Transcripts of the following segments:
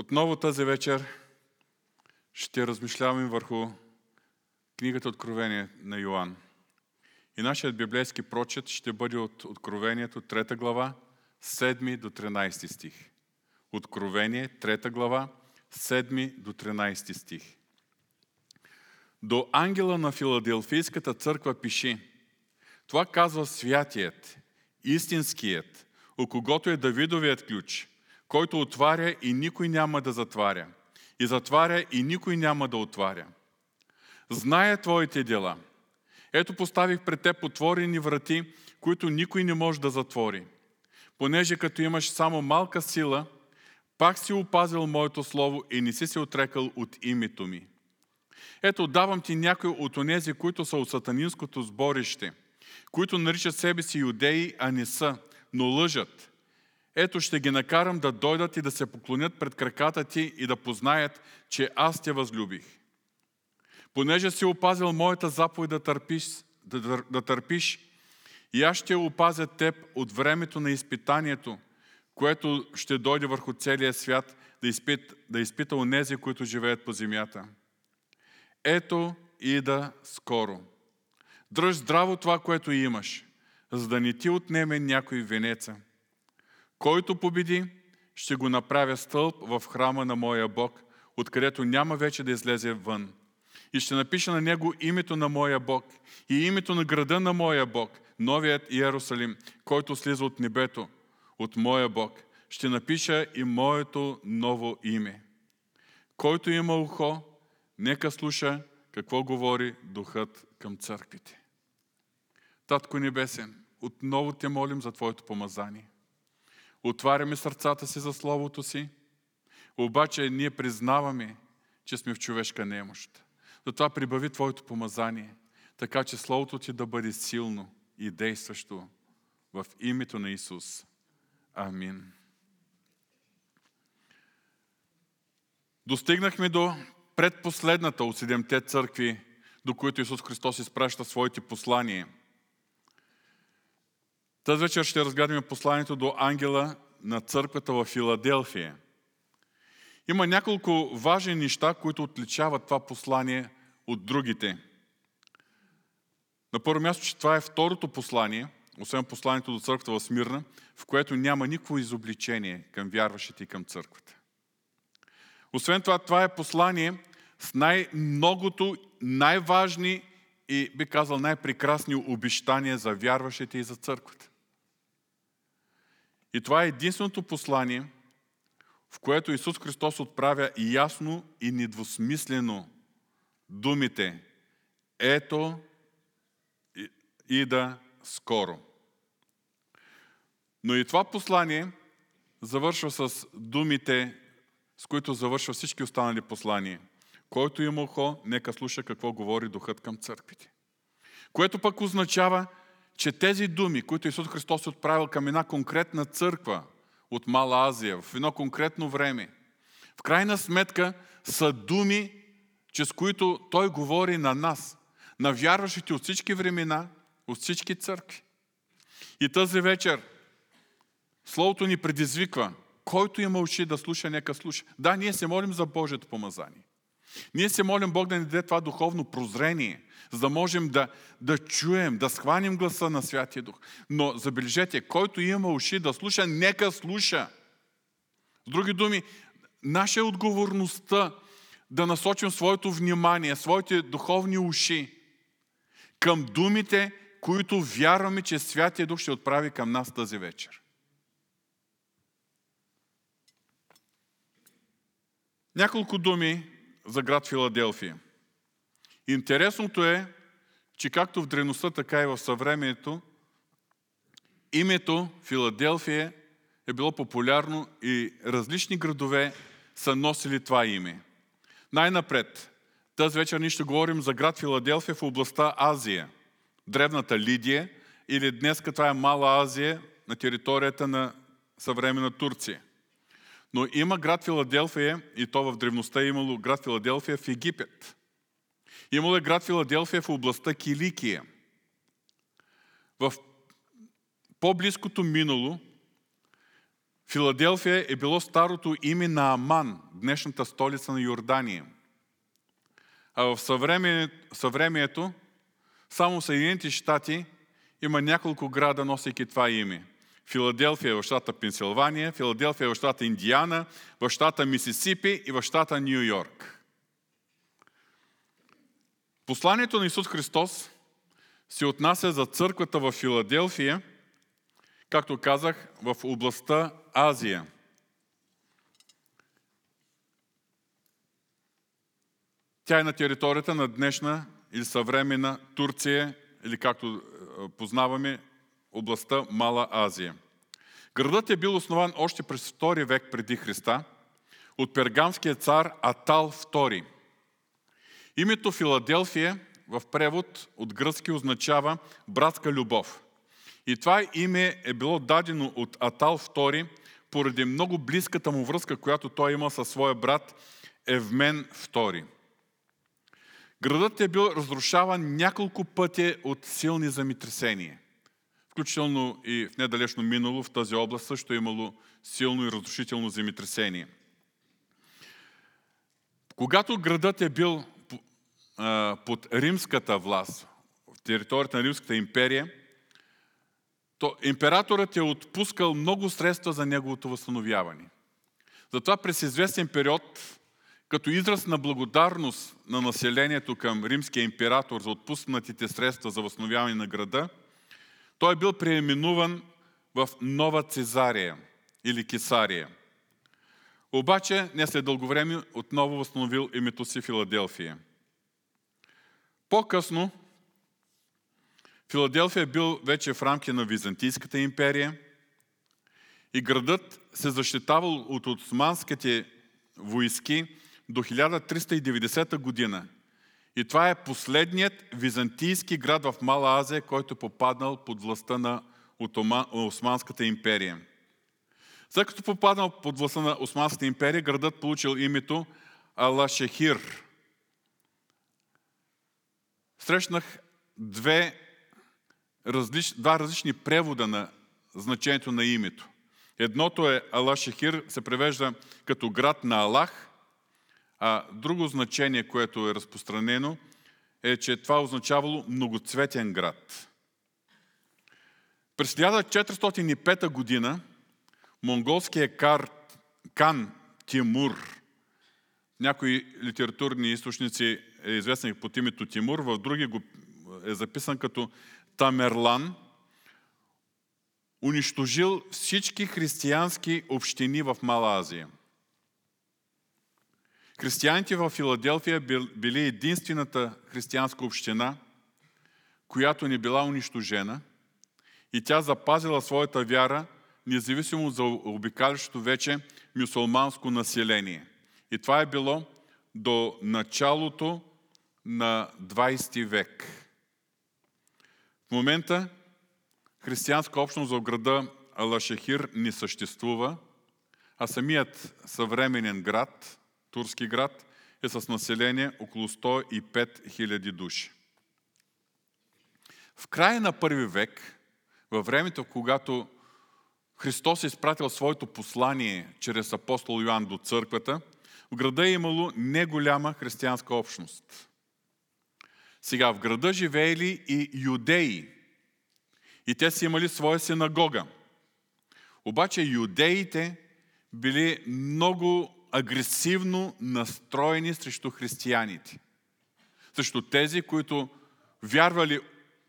Отново тази вечер ще размишляваме върху книгата Откровение на Йоанн. И нашият библейски прочет ще бъде от Откровението 3 глава, 7 до 13 стих. Откровение 3 глава, 7 до 13 стих. До ангела на Филаделфийската църква пиши Това казва святият, истинският, у когото е Давидовият ключ, който отваря и никой няма да затваря, и затваря и никой няма да отваря. Зная Твоите дела. Ето поставих пред теб отворени врати, които никой не може да затвори. Понеже като имаш само малка сила, пак си опазил моето слово и не си се отрекал от името ми. Ето, давам ти някои от онези, които са от сатанинското сборище, които наричат себе си юдеи, а не са, но лъжат. Ето ще ги накарам да дойдат и да се поклонят пред краката ти и да познаят, че аз те възлюбих. Понеже си опазил моята заповед да търпиш, да, да, да търпиш и аз ще опазя теб от времето на изпитанието, което ще дойде върху целия свят да, изпит, да изпита онези, които живеят по земята. Ето и да скоро. Дръж здраво това, което имаш, за да не ти отнеме някой венеца. Който победи, ще го направя стълб в храма на моя Бог, откъдето няма вече да излезе вън. И ще напиша на него името на моя Бог и името на града на моя Бог, новият Иерусалим, който слиза от небето, от моя Бог. Ще напиша и моето ново име. Който има ухо, нека слуша какво говори Духът към църквите. Татко Небесен, отново те молим за Твоето помазание. Отваряме сърцата си за Словото си, обаче ние признаваме, че сме в човешка немощ. Затова прибави Твоето помазание, така че Словото Ти да бъде силно и действащо в името на Исус. Амин. Достигнахме до предпоследната от седемте църкви, до които Исус Христос изпраща своите послания. Тази вечер ще разгледаме посланието до ангела на църквата в Филаделфия. Има няколко важни неща, които отличават това послание от другите. На първо място, че това е второто послание, освен посланието до църквата в Смирна, в което няма никакво изобличение към вярващите и към църквата. Освен това, това е послание с най-многото, най-важни и би казал най-прекрасни обещания за вярващите и за църквата. И това е единственото послание, в което Исус Христос отправя ясно и недвусмислено думите Ето и да скоро. Но и това послание завършва с думите, с които завършва всички останали послания. Който има ухо, нека слуша какво говори Духът към църквите. Което пък означава, че тези думи, които Исус Христос е отправил към една конкретна църква от Мала Азия, в едно конкретно време, в крайна сметка са думи, чрез които Той говори на нас, на вярващите от всички времена, от всички църкви. И тази вечер Словото ни предизвиква, който има уши да слуша, нека слуша. Да, ние се молим за Божието помазание. Ние се молим Бог да ни даде това духовно прозрение, за да можем да, да чуем, да схваним гласа на Святия Дух. Но забележете, който има уши да слуша, нека слуша. С други думи, наша е отговорността да насочим своето внимание, своите духовни уши към думите, които вярваме, че Святия Дух ще отправи към нас тази вечер. Няколко думи за град Филаделфия. Интересното е, че както в древността, така и в съвремието, името Филаделфия е било популярно и различни градове са носили това име. Най-напред, тази вечер ние ще говорим за град Филаделфия в областта Азия, древната Лидия или днес това е Мала Азия на територията на съвременна Турция. Но има град Филаделфия, и то в древността е имало град Филаделфия в Египет. Имало е град Филаделфия в областта Киликия. В по-близкото минало Филаделфия е било старото име на Аман, днешната столица на Йордания. А в съвремието само Съединените щати има няколко града, носейки това име. Филаделфия е в щата Пенсилвания, Филаделфия е в щата Индиана, в щата Мисисипи и в щата Нью Йорк. Посланието на Исус Христос се отнася за църквата в Филаделфия, както казах, в областта Азия. Тя е на територията на днешна или съвременна Турция, или както е, познаваме, областта Мала Азия. Градът е бил основан още през 2 век преди Христа от пергамския цар Атал II. Името Филаделфия в превод от гръцки означава братска любов. И това име е било дадено от Атал II поради много близката му връзка, която той има със своя брат Евмен II. Градът е бил разрушаван няколко пъти от силни земетресения. Включително и в недалечно минало в тази област също е имало силно и разрушително земетресение. Когато градът е бил под римската власт, в територията на Римската империя, то императорът е отпускал много средства за неговото възстановяване. Затова през известен период, като израз на благодарност на населението към римския император за отпуснатите средства за възстановяване на града, той е бил преименуван в Нова Цезария или Кесария. Обаче, не след дълго време, отново възстановил името си Филаделфия – по-късно Филаделфия е бил вече в рамки на Византийската империя и градът се защитавал от османските войски до 1390 година. И това е последният византийски град в Мала Азия, който е попаднал под властта на Османската империя. След като попаднал под властта на Османската империя, градът получил името Алашехир – срещнах две различ, два различни превода на значението на името. Едното е Аллах Шехир, се превежда като град на Аллах, а друго значение, което е разпространено, е, че това означавало многоцветен град. През 1405 година монголският кар Кан Тимур, някои литературни източници е известен под името Тимур, в други го е записан като Тамерлан, унищожил всички християнски общини в Мала Азия. Християните в Филаделфия били единствената християнска община, която не била унищожена и тя запазила своята вяра, независимо за обикалящото вече мюсулманско население. И това е било до началото на 20 век. В момента християнска общност в града Алашехир не съществува, а самият съвременен град, турски град, е с население около 105 000 души. В края на първи век, във времето, когато Христос е изпратил своето послание чрез апостол Йоанн до църквата, в града е имало неголяма християнска общност. Сега в града живеели и юдеи. И те си имали своя синагога. Обаче юдеите били много агресивно настроени срещу християните. Срещу тези, които вярвали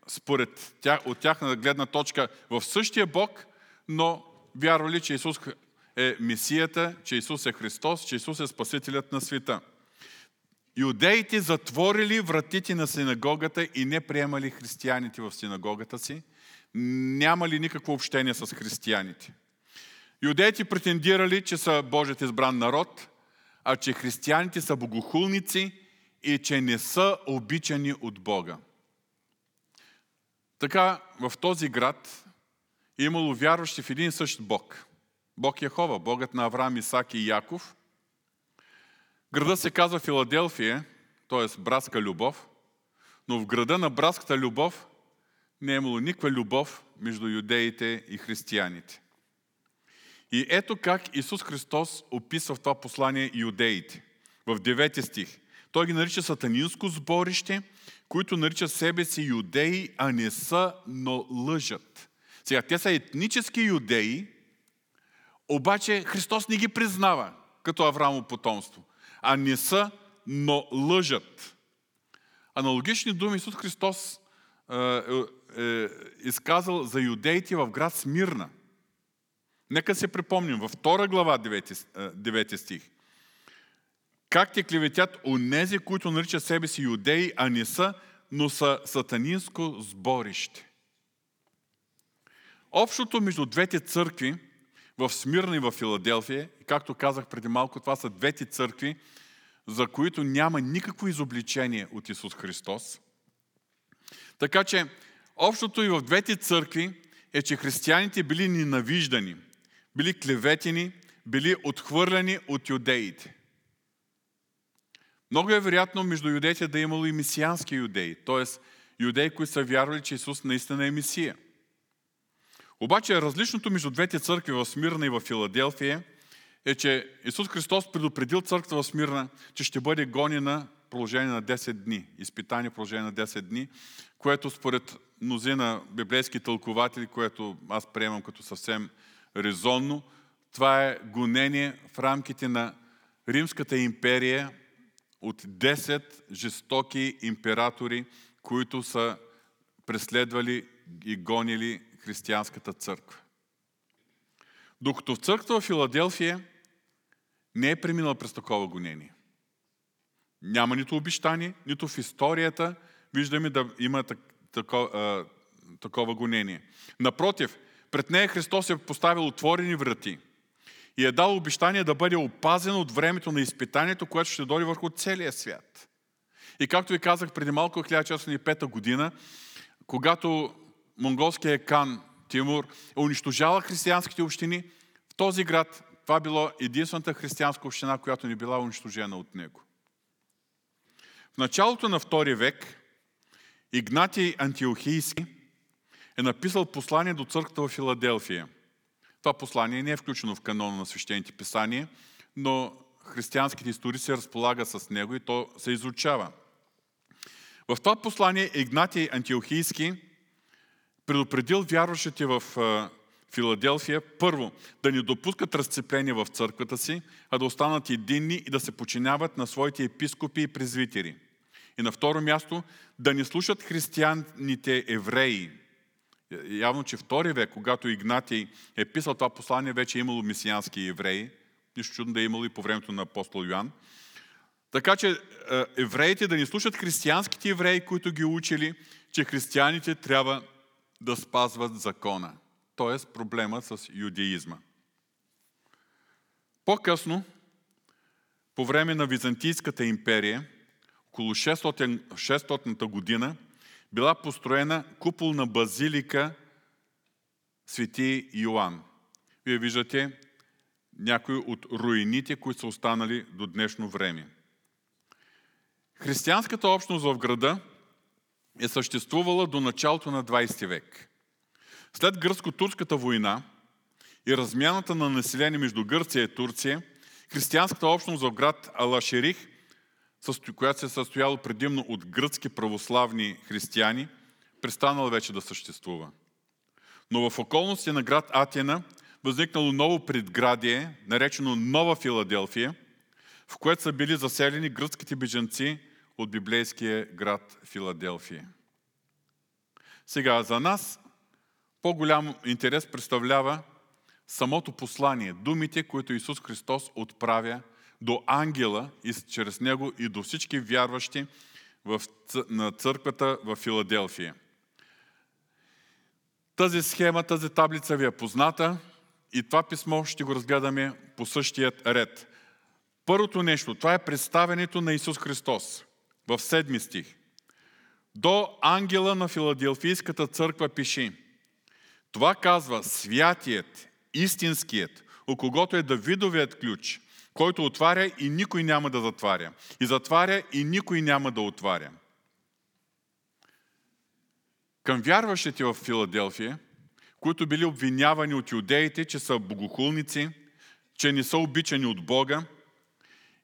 според тях, от тяхна гледна точка в същия Бог, но вярвали, че Исус е Месията, че Исус е Христос, че Исус е Спасителят на света. Юдеите затворили вратите на синагогата и не приемали християните в синагогата си, нямали никакво общение с християните. Юдеите претендирали, че са Божият избран народ, а че християните са богохулници и че не са обичани от Бога. Така в този град имало вярващи в един и същ Бог. Бог Яхова, Богът на Авраам, Исак и Яков – Града се казва Филаделфия, т.е. братска любов, но в града на братската любов не е имало никаква любов между юдеите и християните. И ето как Исус Христос описва в това послание юдеите. В 9 стих. Той ги нарича сатанинско сборище, които наричат себе си юдеи, а не са, но лъжат. Сега, те са етнически юдеи, обаче Христос не ги признава като Авраамо потомство. А не са, но лъжат. Аналогични думи Исус Христос е, е, е изказал за юдеите в град Смирна. Нека се припомним във втора глава 9, 9 стих. Как те клеветят онези, които наричат себе си юдеи, а не са, но са сатанинско сборище. Общото между двете църкви в Смирна и в Филаделфия, както казах преди малко, това са двете църкви, за които няма никакво изобличение от Исус Христос. Така че, общото и в двете църкви е, че християните били ненавиждани, били клеветени, били отхвърляни от юдеите. Много е вероятно между юдеите да е имало и месиански юдеи, т.е. юдеи, които са вярвали, че Исус наистина е Месия. Обаче различното между двете църкви в Смирна и в Филаделфия е, че Исус Христос предупредил църквата в Смирна, че ще бъде гонена продължение на 10 дни, изпитание продължение на 10 дни, което според мнозина библейски тълкователи, което аз приемам като съвсем резонно, това е гонение в рамките на Римската империя от 10 жестоки императори, които са преследвали и гонили християнската църква. Докато в църквата в Филаделфия не е преминала през такова гонение. Няма нито обещание, нито в историята виждаме да има такова, такова гонение. Напротив, пред нея Христос е поставил отворени врати и е дал обещание да бъде опазен от времето на изпитанието, което ще дойде върху целия свят. И както ви казах преди малко, 1605 година, когато монголския кан Тимур унищожава християнските общини, в този град това било единствената християнска община, която не била унищожена от него. В началото на втори век Игнатий Антиохийски е написал послание до църквата в Филаделфия. Това послание не е включено в канона на свещените писания, но християнските историци разполагат с него и то се изучава. В това послание Игнатий Антиохийски предупредил вярващите в Филаделфия, първо, да не допускат разцепление в църквата си, а да останат единни и да се починяват на своите епископи и презвитери. И на второ място, да не слушат християните евреи. Явно, че втори век, когато Игнатий е писал това послание, вече е имало месиански евреи. Нищо чудно да е имало и по времето на апостол Йоан. Така че евреите да не слушат християнските евреи, които ги учили, че християните трябва да спазват закона т.е. проблема с юдеизма. По-късно, по време на Византийската империя, около 600, 600 година, била построена куполна базилика Свети Йоанн. Вие виждате някои от руините, които са останали до днешно време. Християнската общност в града е съществувала до началото на 20 век. След гръцко-турската война и размяната на население между Гърция и Турция, християнската общност в град Алашерих, която се е състояла предимно от гръцки православни християни, престанала вече да съществува. Но в околности на град Атина възникнало ново предградие, наречено Нова Филаделфия, в което са били заселени гръцките беженци от библейския град Филаделфия. Сега, за нас по-голям интерес представлява самото послание, думите, които Исус Христос отправя до ангела и чрез него и до всички вярващи в, на църквата в Филаделфия. Тази схема, тази таблица ви е позната и това писмо ще го разгледаме по същият ред. Първото нещо, това е представенето на Исус Христос в седми стих. До ангела на Филаделфийската църква пиши – това казва святият, истинският, у когото е Давидовият ключ, който отваря и никой няма да затваря. И затваря и никой няма да отваря. Към вярващите в Филаделфия, които били обвинявани от юдеите, че са богохулници, че не са обичани от Бога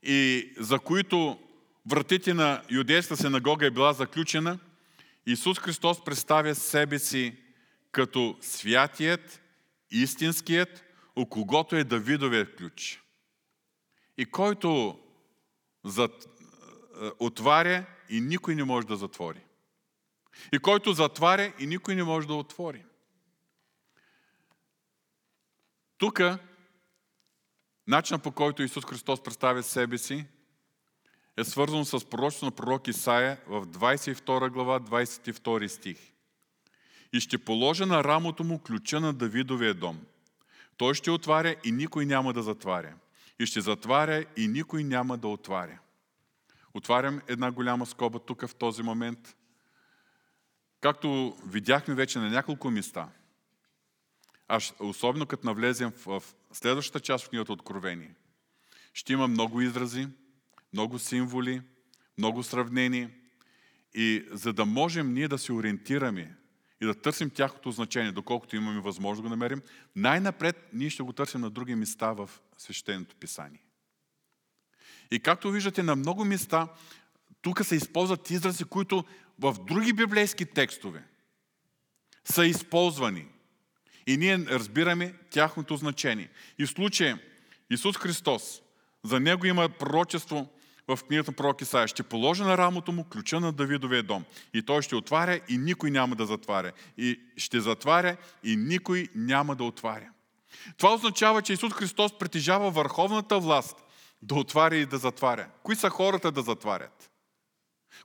и за които вратите на юдейска синагога е била заключена, Исус Христос представя себе си като святият, истинският, у когото е Давидовият ключ. И който зат, е, отваря и никой не може да затвори. И който затваря и никой не може да отвори. Тук, начинът по който Исус Христос представя себе си, е свързано с пророчеството на пророк Исаия в 22 глава, 22 стих. И ще положа на рамото му ключа на Давидовия дом. Той ще отваря и никой няма да затваря. И ще затваря и никой няма да отваря. Отварям една голяма скоба тук в този момент. Както видяхме вече на няколко места, аж особено като навлезем в следващата част в книгата Откровение, ще има много изрази, много символи, много сравнения. И за да можем ние да се ориентираме и да търсим тяхното значение, доколкото имаме възможност да го намерим, най-напред ние ще го търсим на други места в свещеното писание. И както виждате на много места, тук се използват изрази, които в други библейски текстове са използвани. И ние разбираме тяхното значение. И в случая Исус Христос, за Него има пророчество в книгата пророк Исаия. Ще положи на рамото му ключа на Давидовия дом. И той ще отваря и никой няма да затваря. И ще затваря и никой няма да отваря. Това означава, че Исус Христос притежава върховната власт да отваря и да затваря. Кои са хората да затварят?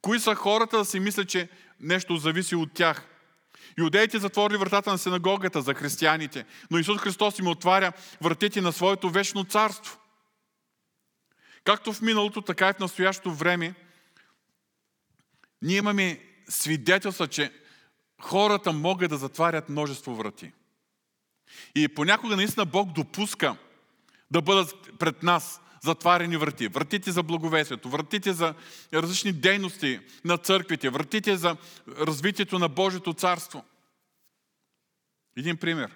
Кои са хората да си мислят, че нещо зависи от тях? Юдеите затворили вратата на синагогата за християните, но Исус Христос им отваря вратите на своето вечно царство. Както в миналото, така и в настоящото време, ние имаме свидетелства, че хората могат да затварят множество врати. И понякога наистина Бог допуска да бъдат пред нас затварени врати. Вратите за благовесието, вратите за различни дейности на църквите, вратите за развитието на Божието царство. Един пример.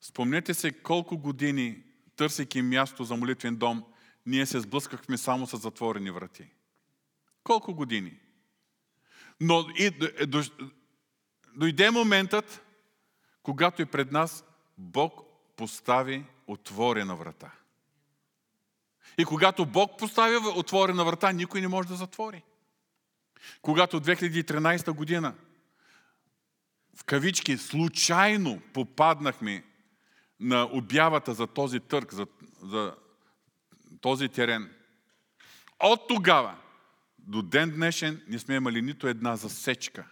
Спомнете се колко години, търсейки място за молитвен дом, ние се сблъскахме само с затворени врати. Колко години? Но и, дойде моментът, когато и пред нас Бог постави отворена врата. И когато Бог поставя отворена врата, никой не може да затвори. Когато 2013 година в кавички случайно попаднахме на обявата за този търг, за, за този терен. От тогава до ден днешен не сме имали нито една засечка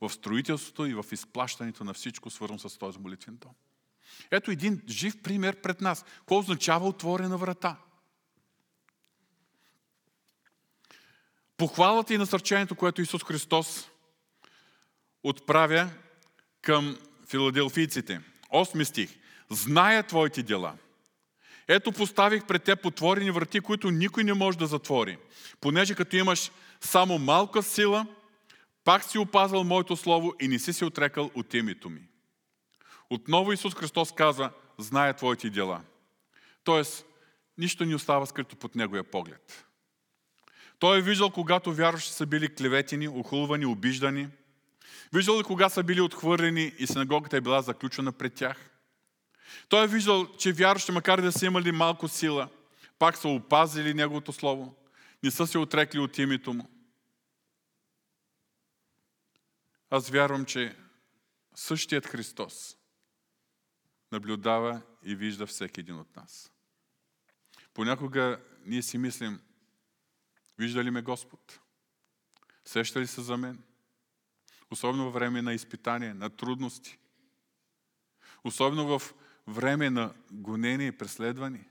в строителството и в изплащането на всичко, свързано с този молитвен дом. Ето един жив пример пред нас. Какво означава отворена врата? Похвалата и насърчението, което Исус Христос отправя към филаделфийците. Осми стих. Зная твоите дела – ето поставих пред теб отворени врати, които никой не може да затвори. Понеже като имаш само малка сила, пак си опазвал моето слово и не си се отрекал от името ми. Отново Исус Христос казва, знае твоите дела. Тоест, нищо не остава скрито под Неговия поглед. Той е виждал, когато вярващи са били клеветени, охулвани, обиждани. Виждал ли кога са били отхвърлени и синагогата е била заключена пред тях. Той е виждал, че вярващи, макар да са имали малко сила, пак са опазили Неговото Слово, не са се отрекли от името Му. Аз вярвам, че същият Христос наблюдава и вижда всеки един от нас. Понякога ние си мислим, вижда ли ме Господ? Сеща ли се за мен? Особено във време на изпитания, на трудности. Особено в време на гонение и преследване.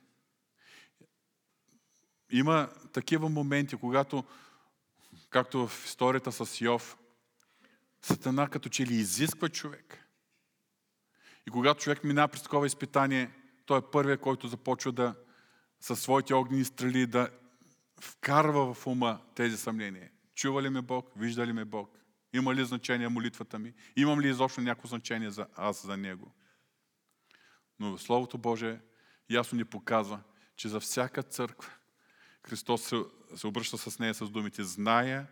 Има такива моменти, когато, както в историята с Йов, Сатана като че ли изисква човек. И когато човек минава през такова изпитание, той е първият, който започва да със своите огнени стрели да вкарва в ума тези съмнения. Чува ли ме Бог? Вижда ли ме Бог? Има ли значение молитвата ми? Имам ли изобщо някакво значение за аз за Него? Но Словото Божие ясно ни показва, че за всяка църква Христос се, се обръща с нея с думите Зная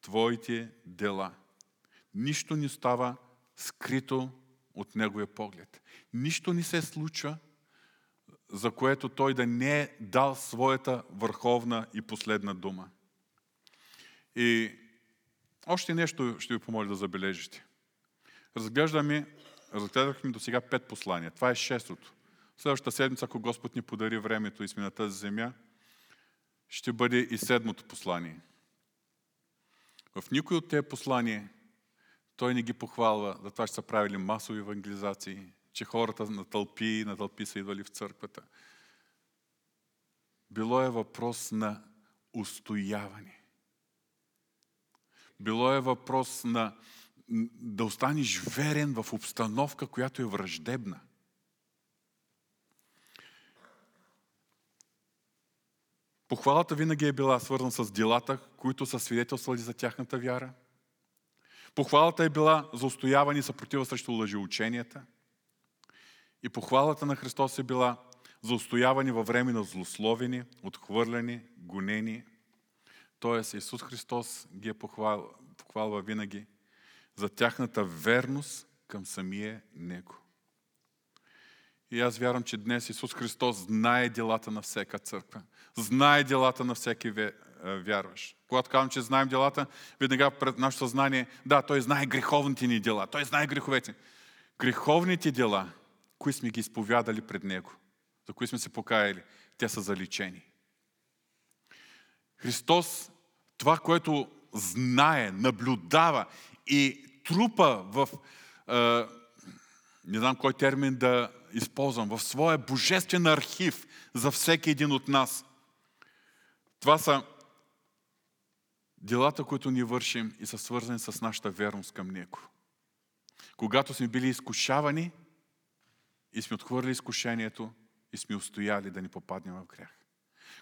Твоите дела. Нищо не става скрито от Неговия поглед. Нищо не се случва, за което Той да не е дал своята върховна и последна дума. И още нещо ще ви помоля да забележите. Разглеждаме, разгледахме до сега пет послания. Това е шестото. Следващата седмица, ако Господ ни подари времето и сме на тази земя, ще бъде и седмото послание. В никой от тези послания той не ги похвалва за това, че са правили масови евангелизации, че хората на тълпи, на тълпи са идвали в църквата. Било е въпрос на устояване. Било е въпрос на да останеш верен в обстановка, която е враждебна. Похвалата винаги е била свързана с делата, които са свидетелствали за тяхната вяра. Похвалата е била за устояване и съпротива срещу лъжеученията. И похвалата на Христос е била за устояване във време на злословени, отхвърляни, гонени. Тоест Исус Христос ги е похвал, похвалва винаги за тяхната верност към самия Него. И аз вярвам, че днес Исус Христос знае делата на всяка църква. Знае делата на всеки вярваш. Когато казвам, че знаем делата, веднага пред нашето съзнание, да, Той знае греховните ни дела. Той знае греховете. Греховните дела, кои сме ги изповядали пред Него, за кои сме се покаяли, те са заличени. Христос, това, което знае, наблюдава и трупа в, е, не знам кой термин да използвам, в своя божествен архив за всеки един от нас. Това са делата, които ни вършим и са свързани с нашата верност към Него. Когато сме били изкушавани и сме отхвърли изкушението и сме устояли да ни попаднем в грях.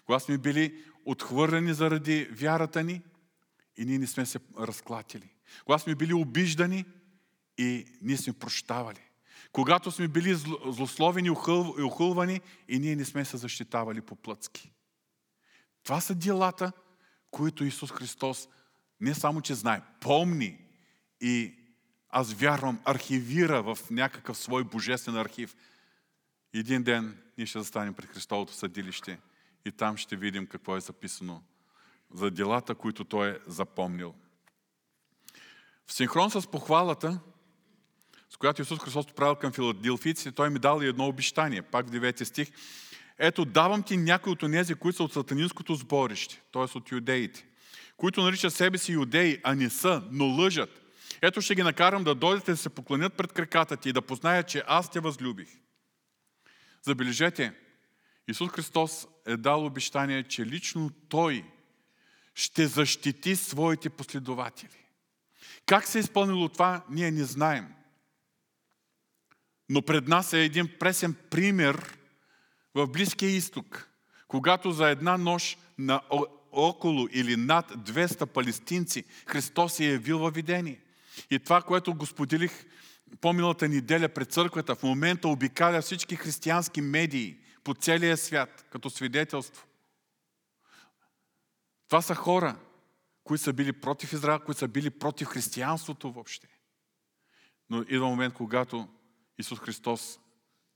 Когато сме били отхвърлени заради вярата ни и ние не сме се разклатили. Когато сме били обиждани и ние сме прощавали. Когато сме били злословени и охълвани и ние не сме се защитавали по плъцки. Това са делата, които Исус Христос не само, че знае, помни и аз вярвам, архивира в някакъв свой божествен архив. Един ден ние ще застанем пред Христовото съдилище и там ще видим какво е записано за делата, които Той е запомнил. В синхрон с похвалата, с която Исус Христос правил към филаделфийците, Той ми дал и едно обещание, пак в 9 стих. Ето, давам ти някои от тези, които са от сатанинското сборище, т.е. от юдеите, които наричат себе си юдеи, а не са, но лъжат. Ето ще ги накарам да дойдат да се поклонят пред краката ти и да познаят, че аз те възлюбих. Забележете, Исус Христос е дал обещание, че лично Той ще защити своите последователи. Как се е изпълнило това, ние не знаем. Но пред нас е един пресен пример в Близкия изток, когато за една нощ на около или над 200 палестинци Христос е явил във видение. И това, което го споделих по-милата неделя пред църквата, в момента обикаля всички християнски медии по целия свят, като свидетелство. Това са хора, които са били против Израел, които са били против християнството въобще. Но идва момент, когато Исус Христос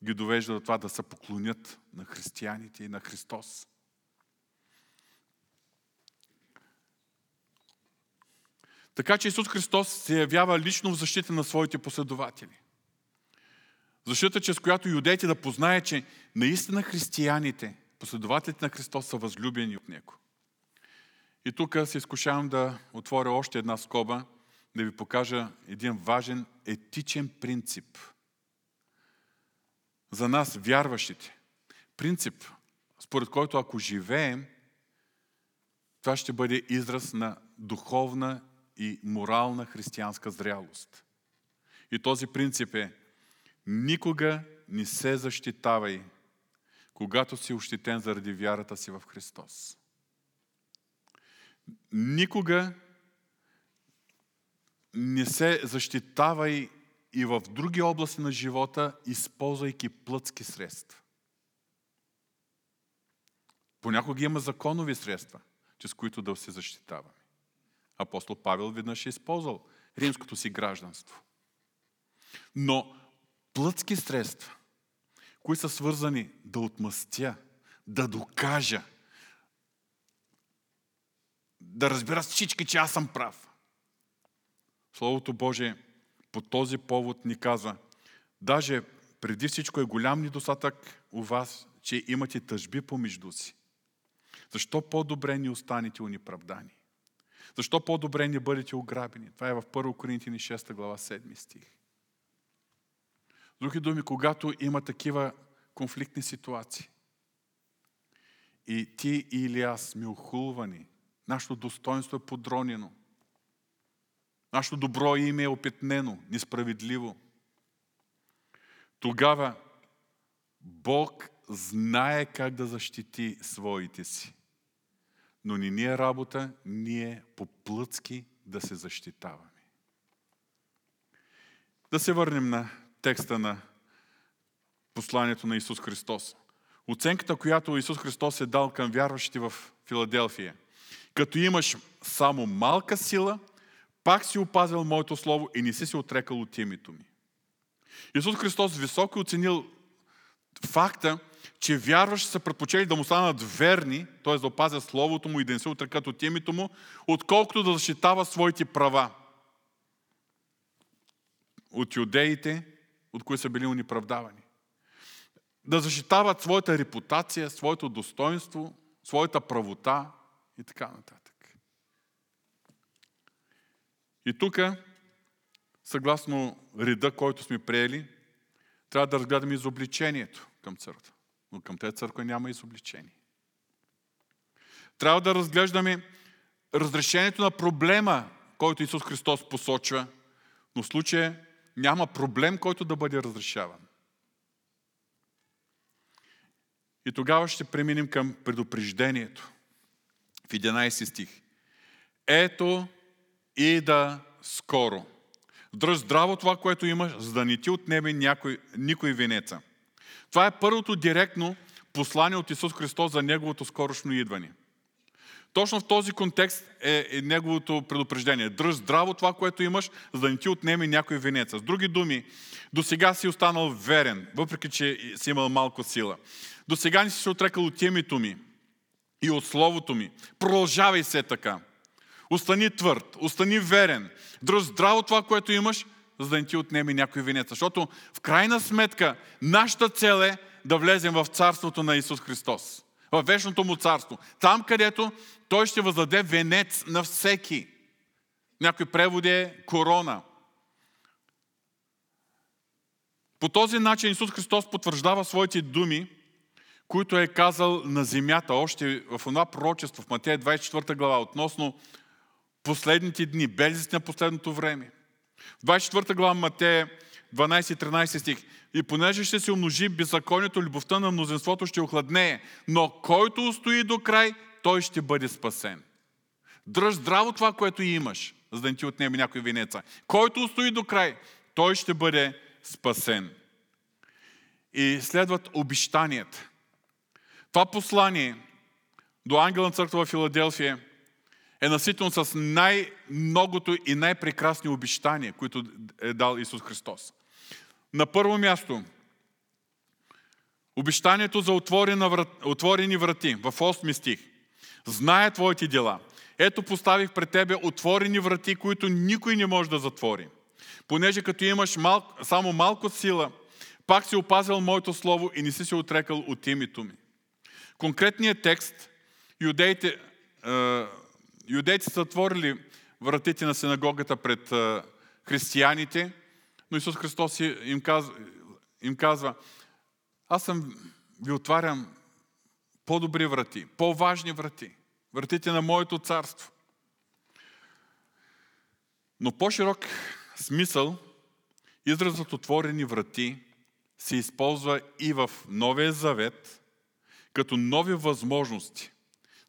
ги довежда до това да се поклонят на християните и на Христос. Така че Исус Христос се явява лично в защита на своите последователи. Защита, чрез която юдеите да познаят, че наистина християните, последователите на Христос са възлюбени от Него. И тук се изкушавам да отворя още една скоба, да ви покажа един важен етичен принцип – за нас, вярващите. Принцип, според който ако живеем, това ще бъде израз на духовна и морална християнска зрялост. И този принцип е никога не се защитавай, когато си ощетен заради вярата си в Христос. Никога не се защитавай и в други области на живота, използвайки плътски средства. Понякога има законови средства, чрез които да се защитаваме. Апостол Павел веднъж е използвал римското си гражданство. Но плътски средства, които са свързани да отмъстя, да докажа, да разбера всички, че аз съм прав. Словото Божие по този повод ни казва, даже преди всичко е голям недостатък у вас, че имате тъжби помежду си. Защо по-добре ни останете унеправдани? Защо по-добре не бъдете ограбени? Това е в 1 Коринтини 6 глава 7 стих. Други думи, когато има такива конфликтни ситуации и ти или аз сме охулвани, нашето достоинство е подронено, нашето добро име е опетнено, несправедливо, тогава Бог знае как да защити своите си. Но не ни е работа, ние по-плъцки да се защитаваме. Да се върнем на текста на посланието на Исус Христос. Оценката, която Исус Христос е дал към вярващите в Филаделфия. Като имаш само малка сила, пак си опазил моето слово и не си се отрекал от името ми. Исус Христос високо е оценил факта, че вярващи са предпочели да му станат верни, т.е. да опазят Словото му и да не се отрекат от името му, отколкото да защитава своите права. От юдеите, от които са били унеправдавани. Да защитават своята репутация, своето достоинство, своята правота и така нататък. И тук, съгласно реда, който сме приели, трябва да разгледаме изобличението към църква. Но към тези църква няма изобличение. Трябва да разглеждаме разрешението на проблема, който Исус Христос посочва, но в случая няма проблем, който да бъде разрешаван. И тогава ще преминем към предупреждението в 11 стих. Ето и да скоро. Дръж здраво това, което имаш, за да не ти отнеме някой, никой венеца. Това е първото директно послание от Исус Христос за Неговото скорошно идване. Точно в този контекст е, е неговото предупреждение. Дръж здраво това, което имаш, за да не ти отнеме някой венец. С други думи, до сега си останал верен, въпреки че си имал малко сила. До сега не си се отрекал от името ми и от словото ми. Продължавай се така. Остани твърд, остани верен. Дръж здраво това, което имаш, за да не ти отнеме някой венец. Защото в крайна сметка нашата цел е да влезем в царството на Исус Христос. В вечното му царство. Там, където той ще въздаде венец на всеки. Някой преводи е корона. По този начин Исус Христос потвърждава своите думи, които е казал на земята още в това пророчество в Матея 24 глава относно последните дни, белезите на последното време. В 24 глава Матея 12-13 стих. И понеже ще се умножи беззаконието, любовта на мнозинството ще охладнее, но който устои до край, той ще бъде спасен. Дръж здраво това, което имаш, за да не ти отнеме някой венеца. Който устои до край, той ще бъде спасен. И следват обещанията. Това послание до ангела на църква в Филаделфия е наситено с най-многото и най-прекрасни обещания, които е дал Исус Христос. На първо място, обещанието за отворени врати в 8 стих. Зная твоите дела. Ето поставих пред тебе отворени врати, които никой не може да затвори. Понеже като имаш мал, само малко сила, пак си опазил моето слово и не си се отрекал от името ми. Конкретният текст, юдеите, юдеите са отворили вратите на синагогата пред християните, но Исус Христос им казва, им казва аз съм, ви отварям по-добри врати, по-важни врати, вратите на моето царство. Но по-широк смисъл, изразът отворени врати се използва и в Новия Завет, като нови възможности.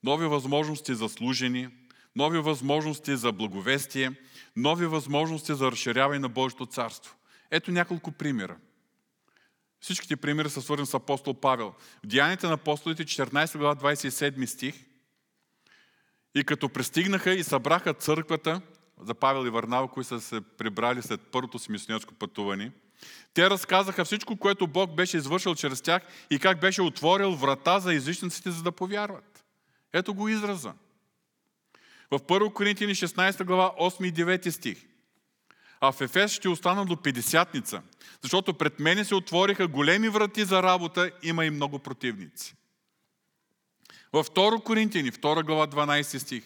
Нови възможности за служени, нови възможности за благовестие, нови възможности за разширяване на Божието царство. Ето няколко примера. Всичките примери са свързани с апостол Павел. В Деянията на апостолите, 14 глава, 27 стих. И като пристигнаха и събраха църквата, за Павел и Варнава, които са се прибрали след първото си мисионерско пътуване, те разказаха всичко, което Бог беше извършил чрез тях и как беше отворил врата за езичниците, за да повярват. Ето го израза. В 1 Коринтини 16 глава 8 и 9 стих. А в Ефес ще остана до 50 защото пред мене се отвориха големи врати за работа, има и много противници. Във 2 Коринтини, 2 глава 12 стих.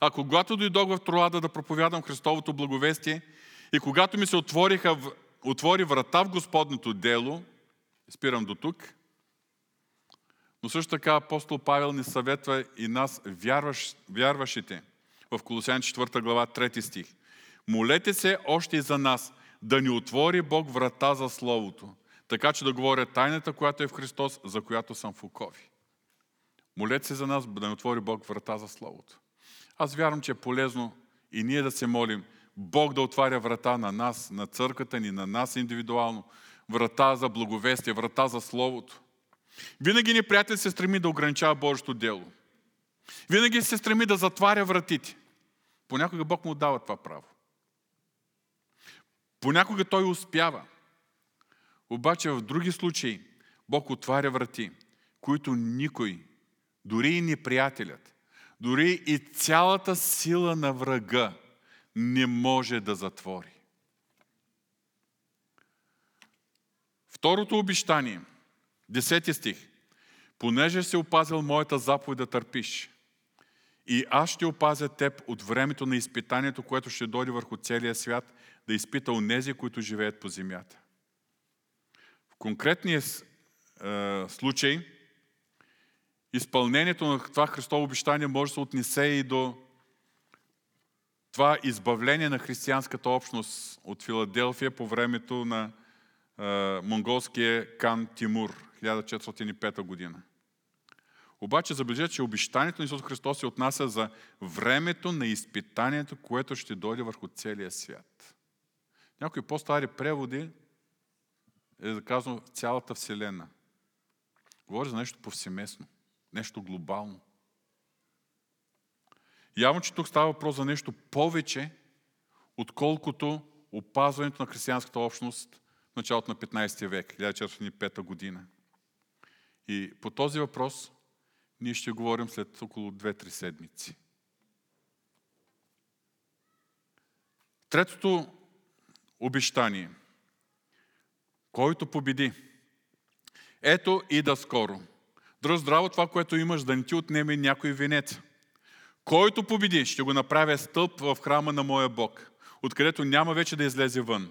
А когато дойдох в Троада да проповядам Христовото благовестие и когато ми се отвориха, отвори врата в Господното дело, спирам до тук, но също така апостол Павел ни съветва и нас, вярваш, вярващите, в Колосян 4 глава 3 стих. Молете се още и за нас, да ни отвори Бог врата за Словото, така че да говоря тайната, която е в Христос, за която съм в окови. Молете се за нас, да ни отвори Бог врата за Словото. Аз вярвам, че е полезно и ние да се молим Бог да отваря врата на нас, на църквата ни, на нас индивидуално, врата за благовестие, врата за Словото. Винаги ни приятел се стреми да ограничава Божието дело. Винаги се стреми да затваря вратите. Понякога Бог му дава това право. Понякога той успява. Обаче в други случаи Бог отваря врати, които никой, дори и неприятелят, дори и цялата сила на врага не може да затвори. Второто обещание, 10 стих. Понеже се опазил моята заповед да търпиш, и аз ще опазя теб от времето на изпитанието, което ще дойде върху целия свят, да изпита онези, които живеят по земята. В конкретния е, случай, изпълнението на това Христово обещание може да се отнесе и до това избавление на християнската общност от Филаделфия по времето на е, монголския кан Тимур, 1405 година. Обаче забележете, че обещанието на Исус Христос се отнася за времето на изпитанието, което ще дойде върху целия свят. Някои по-стари преводи е заказано в цялата Вселена. Говори за нещо повсеместно, нещо глобално. Явно, че тук става въпрос за нещо повече, отколкото опазването на християнската общност в началото на 15 век, 1405 година. И по този въпрос ние ще говорим след около 2-3 седмици. Третото обещание. Който победи. Ето и да скоро. Дръж здраво това, което имаш, да не ти отнеме някой венец. Който победи, ще го направя стълб в храма на моя Бог, откъдето няма вече да излезе вън.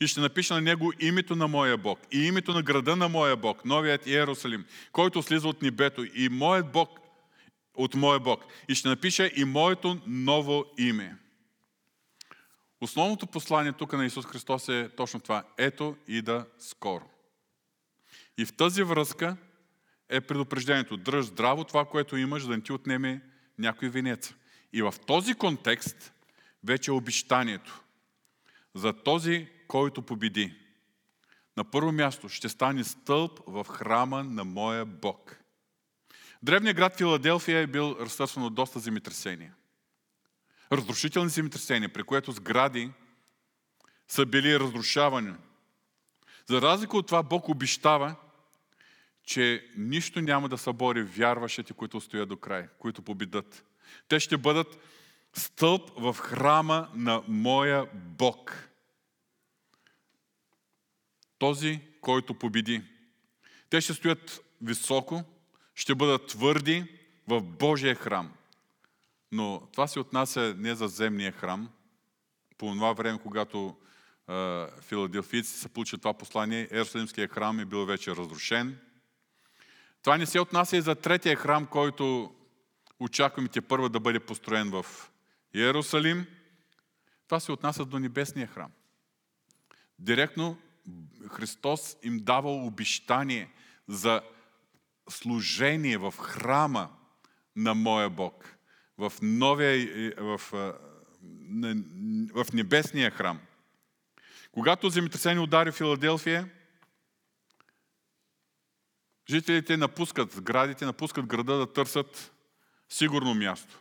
И ще напиша на него името на моя Бог и името на града на моя Бог, новият Иерусалим, който слиза от небето и моят Бог от моя Бог. И ще напиша и моето ново име. Основното послание тук на Исус Христос е точно това. Ето и да скоро. И в тази връзка е предупреждението. Дръж здраво това, което имаш, да не ти отнеме някой венец. И в този контекст вече е обещанието за този, който победи. На първо място ще стане стълб в храма на моя Бог. Древният град Филаделфия е бил разтърсен от доста земетресения. Разрушителни земетресения, при което сгради са били разрушавани. За разлика от това, Бог обещава, че нищо няма да събори вярващите, които стоят до край, които победат. Те ще бъдат стълб в храма на моя Бог. Този, който победи. Те ще стоят високо, ще бъдат твърди в Божия храм. Но това се отнася не за земния храм. По това време, когато е, филаделфийци са получили това послание, Ерусалимския храм е бил вече разрушен. Това не се отнася и за третия храм, който очакваме те първа да бъде построен в Иерусалим. Това се отнася до небесния храм. Директно Христос им дава обещание за служение в храма на моя Бог, в, новия, в, в небесния храм. Когато земетресение удари Филаделфия, жителите напускат сградите, напускат града да търсят сигурно място.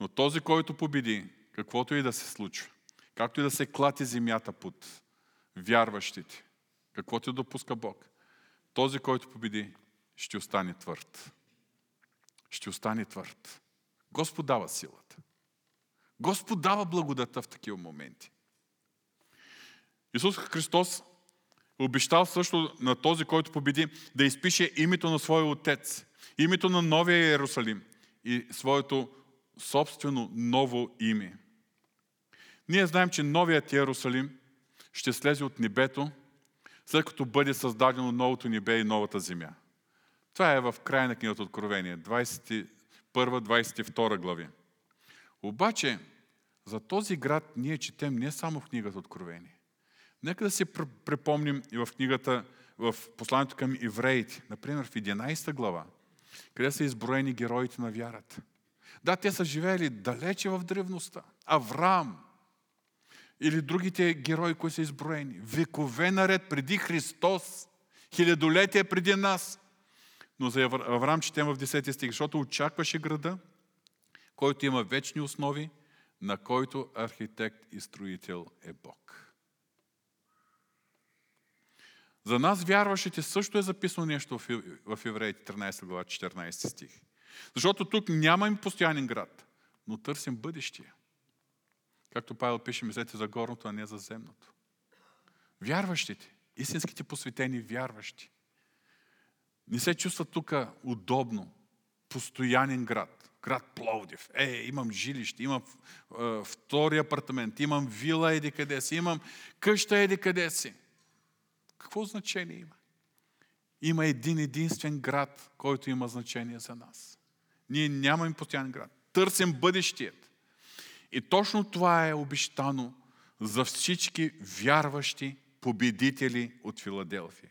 Но този, който победи, каквото и да се случва, както и да се клати земята под вярващите, каквото и допуска Бог, този, който победи, ще остане твърд. Ще остане твърд. Господ дава силата. Господ дава благодата в такива моменти. Исус Христос обещал също на този, който победи, да изпише името на своя Отец, името на новия Иерусалим и своето собствено ново име. Ние знаем, че новият Иерусалим ще слезе от небето, след като бъде създадено новото небе и новата земя. Това е в края на книгата Откровение, 21-22 глави. Обаче, за този град ние четем не само в книгата Откровение. Нека да се припомним и в книгата, в посланието към евреите, например в 11 глава, къде са изброени героите на вярата. Да, те са живеели далече в древността. Авраам или другите герои, които са изброени. Векове наред преди Христос, хилядолетия преди нас. Но за Авраам четем в 10 стих, защото очакваше града, който има вечни основи, на който архитект и строител е Бог. За нас, вярващите, също е записано нещо в Евреите 13 глава 14 стих. Защото тук нямаме постоянен град, но търсим бъдещия. Както Павел пише, мислете за горното, а не за земното. Вярващите, истинските посветени вярващи, не се чувстват тук удобно, постоянен град, град Пловдив. Е, имам жилище, имам е, втори апартамент, имам вила еди къде си, имам къща еди къде си. Какво значение има? Има един единствен град, който има значение за нас. Ние нямаме постоянен град. Търсим бъдещият. И точно това е обещано за всички вярващи победители от Филаделфия.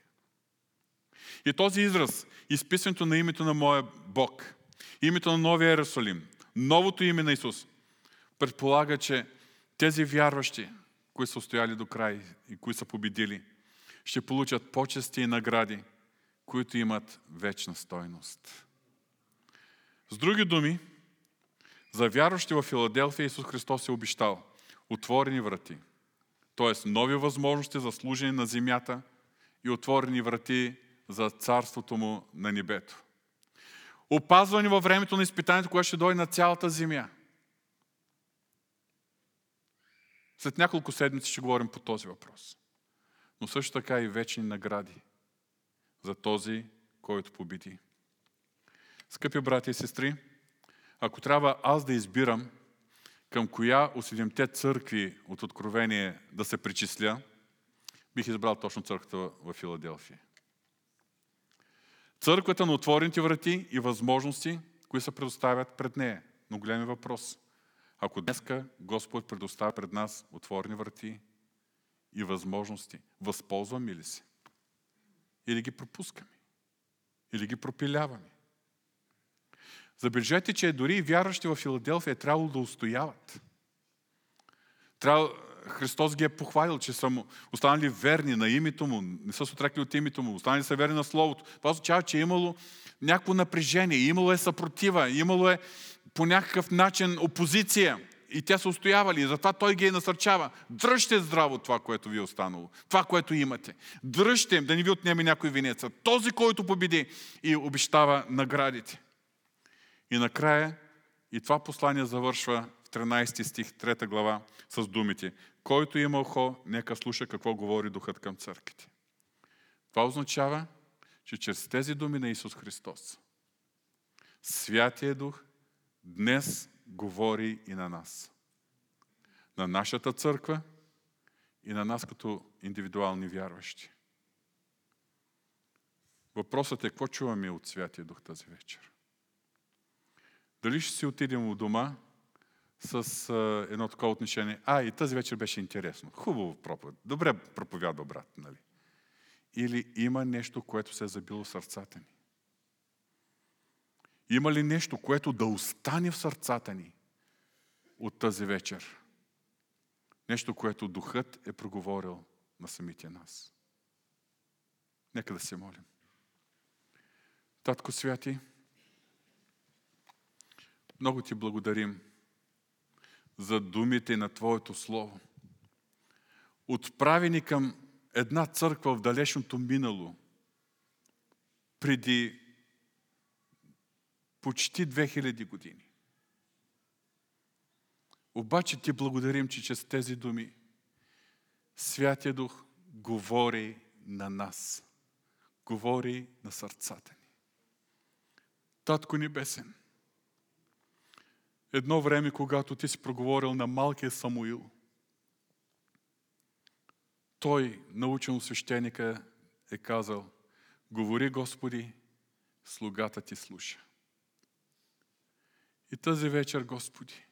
И този израз, изписването на името на моя Бог, името на новия Иерусалим, новото име на Исус, предполага, че тези вярващи, които са стояли до край и които са победили, ще получат почести и награди, които имат вечна стойност. С други думи, за вярващи в Филаделфия Исус Христос е обещал отворени врати, т.е. нови възможности за служение на земята и отворени врати за царството му на небето. Опазване във времето на изпитанието, което ще дойде на цялата земя. След няколко седмици ще говорим по този въпрос но също така и вечни награди за този, който победи. Скъпи брати и сестри, ако трябва аз да избирам към коя от седемте църкви от Откровение да се причисля, бих избрал точно църквата в Филаделфия. Църквата на отворените врати и възможности, които се предоставят пред нея. Но големи въпрос. Ако днеска Господ предоставя пред нас отворени врати и възможности. Възползваме ли се? Или ги пропускаме? Или ги пропиляваме? Забележете, че дори и вярващи в Филаделфия е трябвало да устояват. Трябва, Христос ги е похвалил, че са останали верни на името му, не са се от името му, останали са верни на Словото. Това означава, че е имало някакво напрежение, имало е съпротива, имало е по някакъв начин опозиция и те са устоявали. И затова той ги е насърчава. Дръжте здраво това, което ви е останало. Това, което имате. Дръжте, да не ви отнеме някой винеца. Този, който победи и обещава наградите. И накрая, и това послание завършва в 13 стих, 3 глава, с думите. Който има ухо, нека слуша какво говори Духът към църквите. Това означава, че чрез тези думи на Исус Христос, Святия Дух днес говори и на нас. На нашата църква и на нас като индивидуални вярващи. Въпросът е, какво чуваме от Святия Дух тази вечер? Дали ще си отидем у дома с а, едно такова отношение? А, и тази вечер беше интересно. Хубаво проповед. Добре проповядва брат, нали? Или има нещо, което се е забило сърцата ни? Има ли нещо, което да остане в сърцата ни от тази вечер? Нещо, което Духът е проговорил на самите нас. Нека да се молим. Татко Святи, много ти благодарим за думите на Твоето Слово. Отправени към една църква в далечното минало, преди почти 2000 години. Обаче ти благодарим, че чрез тези думи Святия Дух говори на нас, говори на сърцата ни. Татко Небесен, едно време, когато ти си проговорил на малкия Самуил, той, научен свещеника, е казал, говори Господи, слугата ти слуша. И тази вечер, Господи,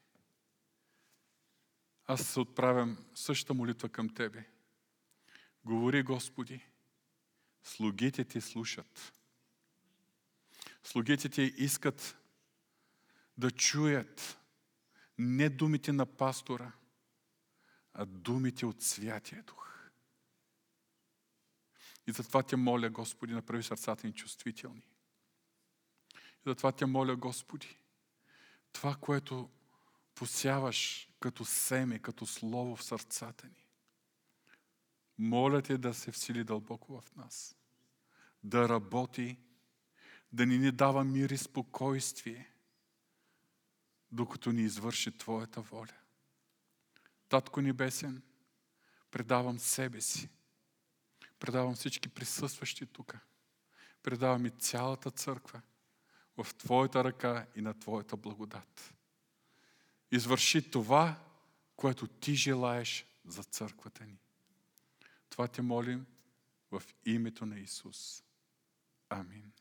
аз се отправям същата молитва към Тебе. Говори, Господи, слугите Ти слушат. Слугите Ти искат да чуят не думите на пастора, а думите от Святия Дух. И затова Те моля, Господи, направи сърцата ни чувствителни. И затова Те моля, Господи, това, което посяваш като семе, като слово в сърцата ни. Моля те да се всили дълбоко в нас. Да работи, да ни не дава мир и спокойствие, докато ни извърши Твоята воля. Татко Небесен, предавам себе си. Предавам всички присъстващи тук. Предавам и цялата църква в Твоята ръка и на Твоята благодат извърши това, което ти желаеш за църквата ни. Това те молим в името на Исус. Амин.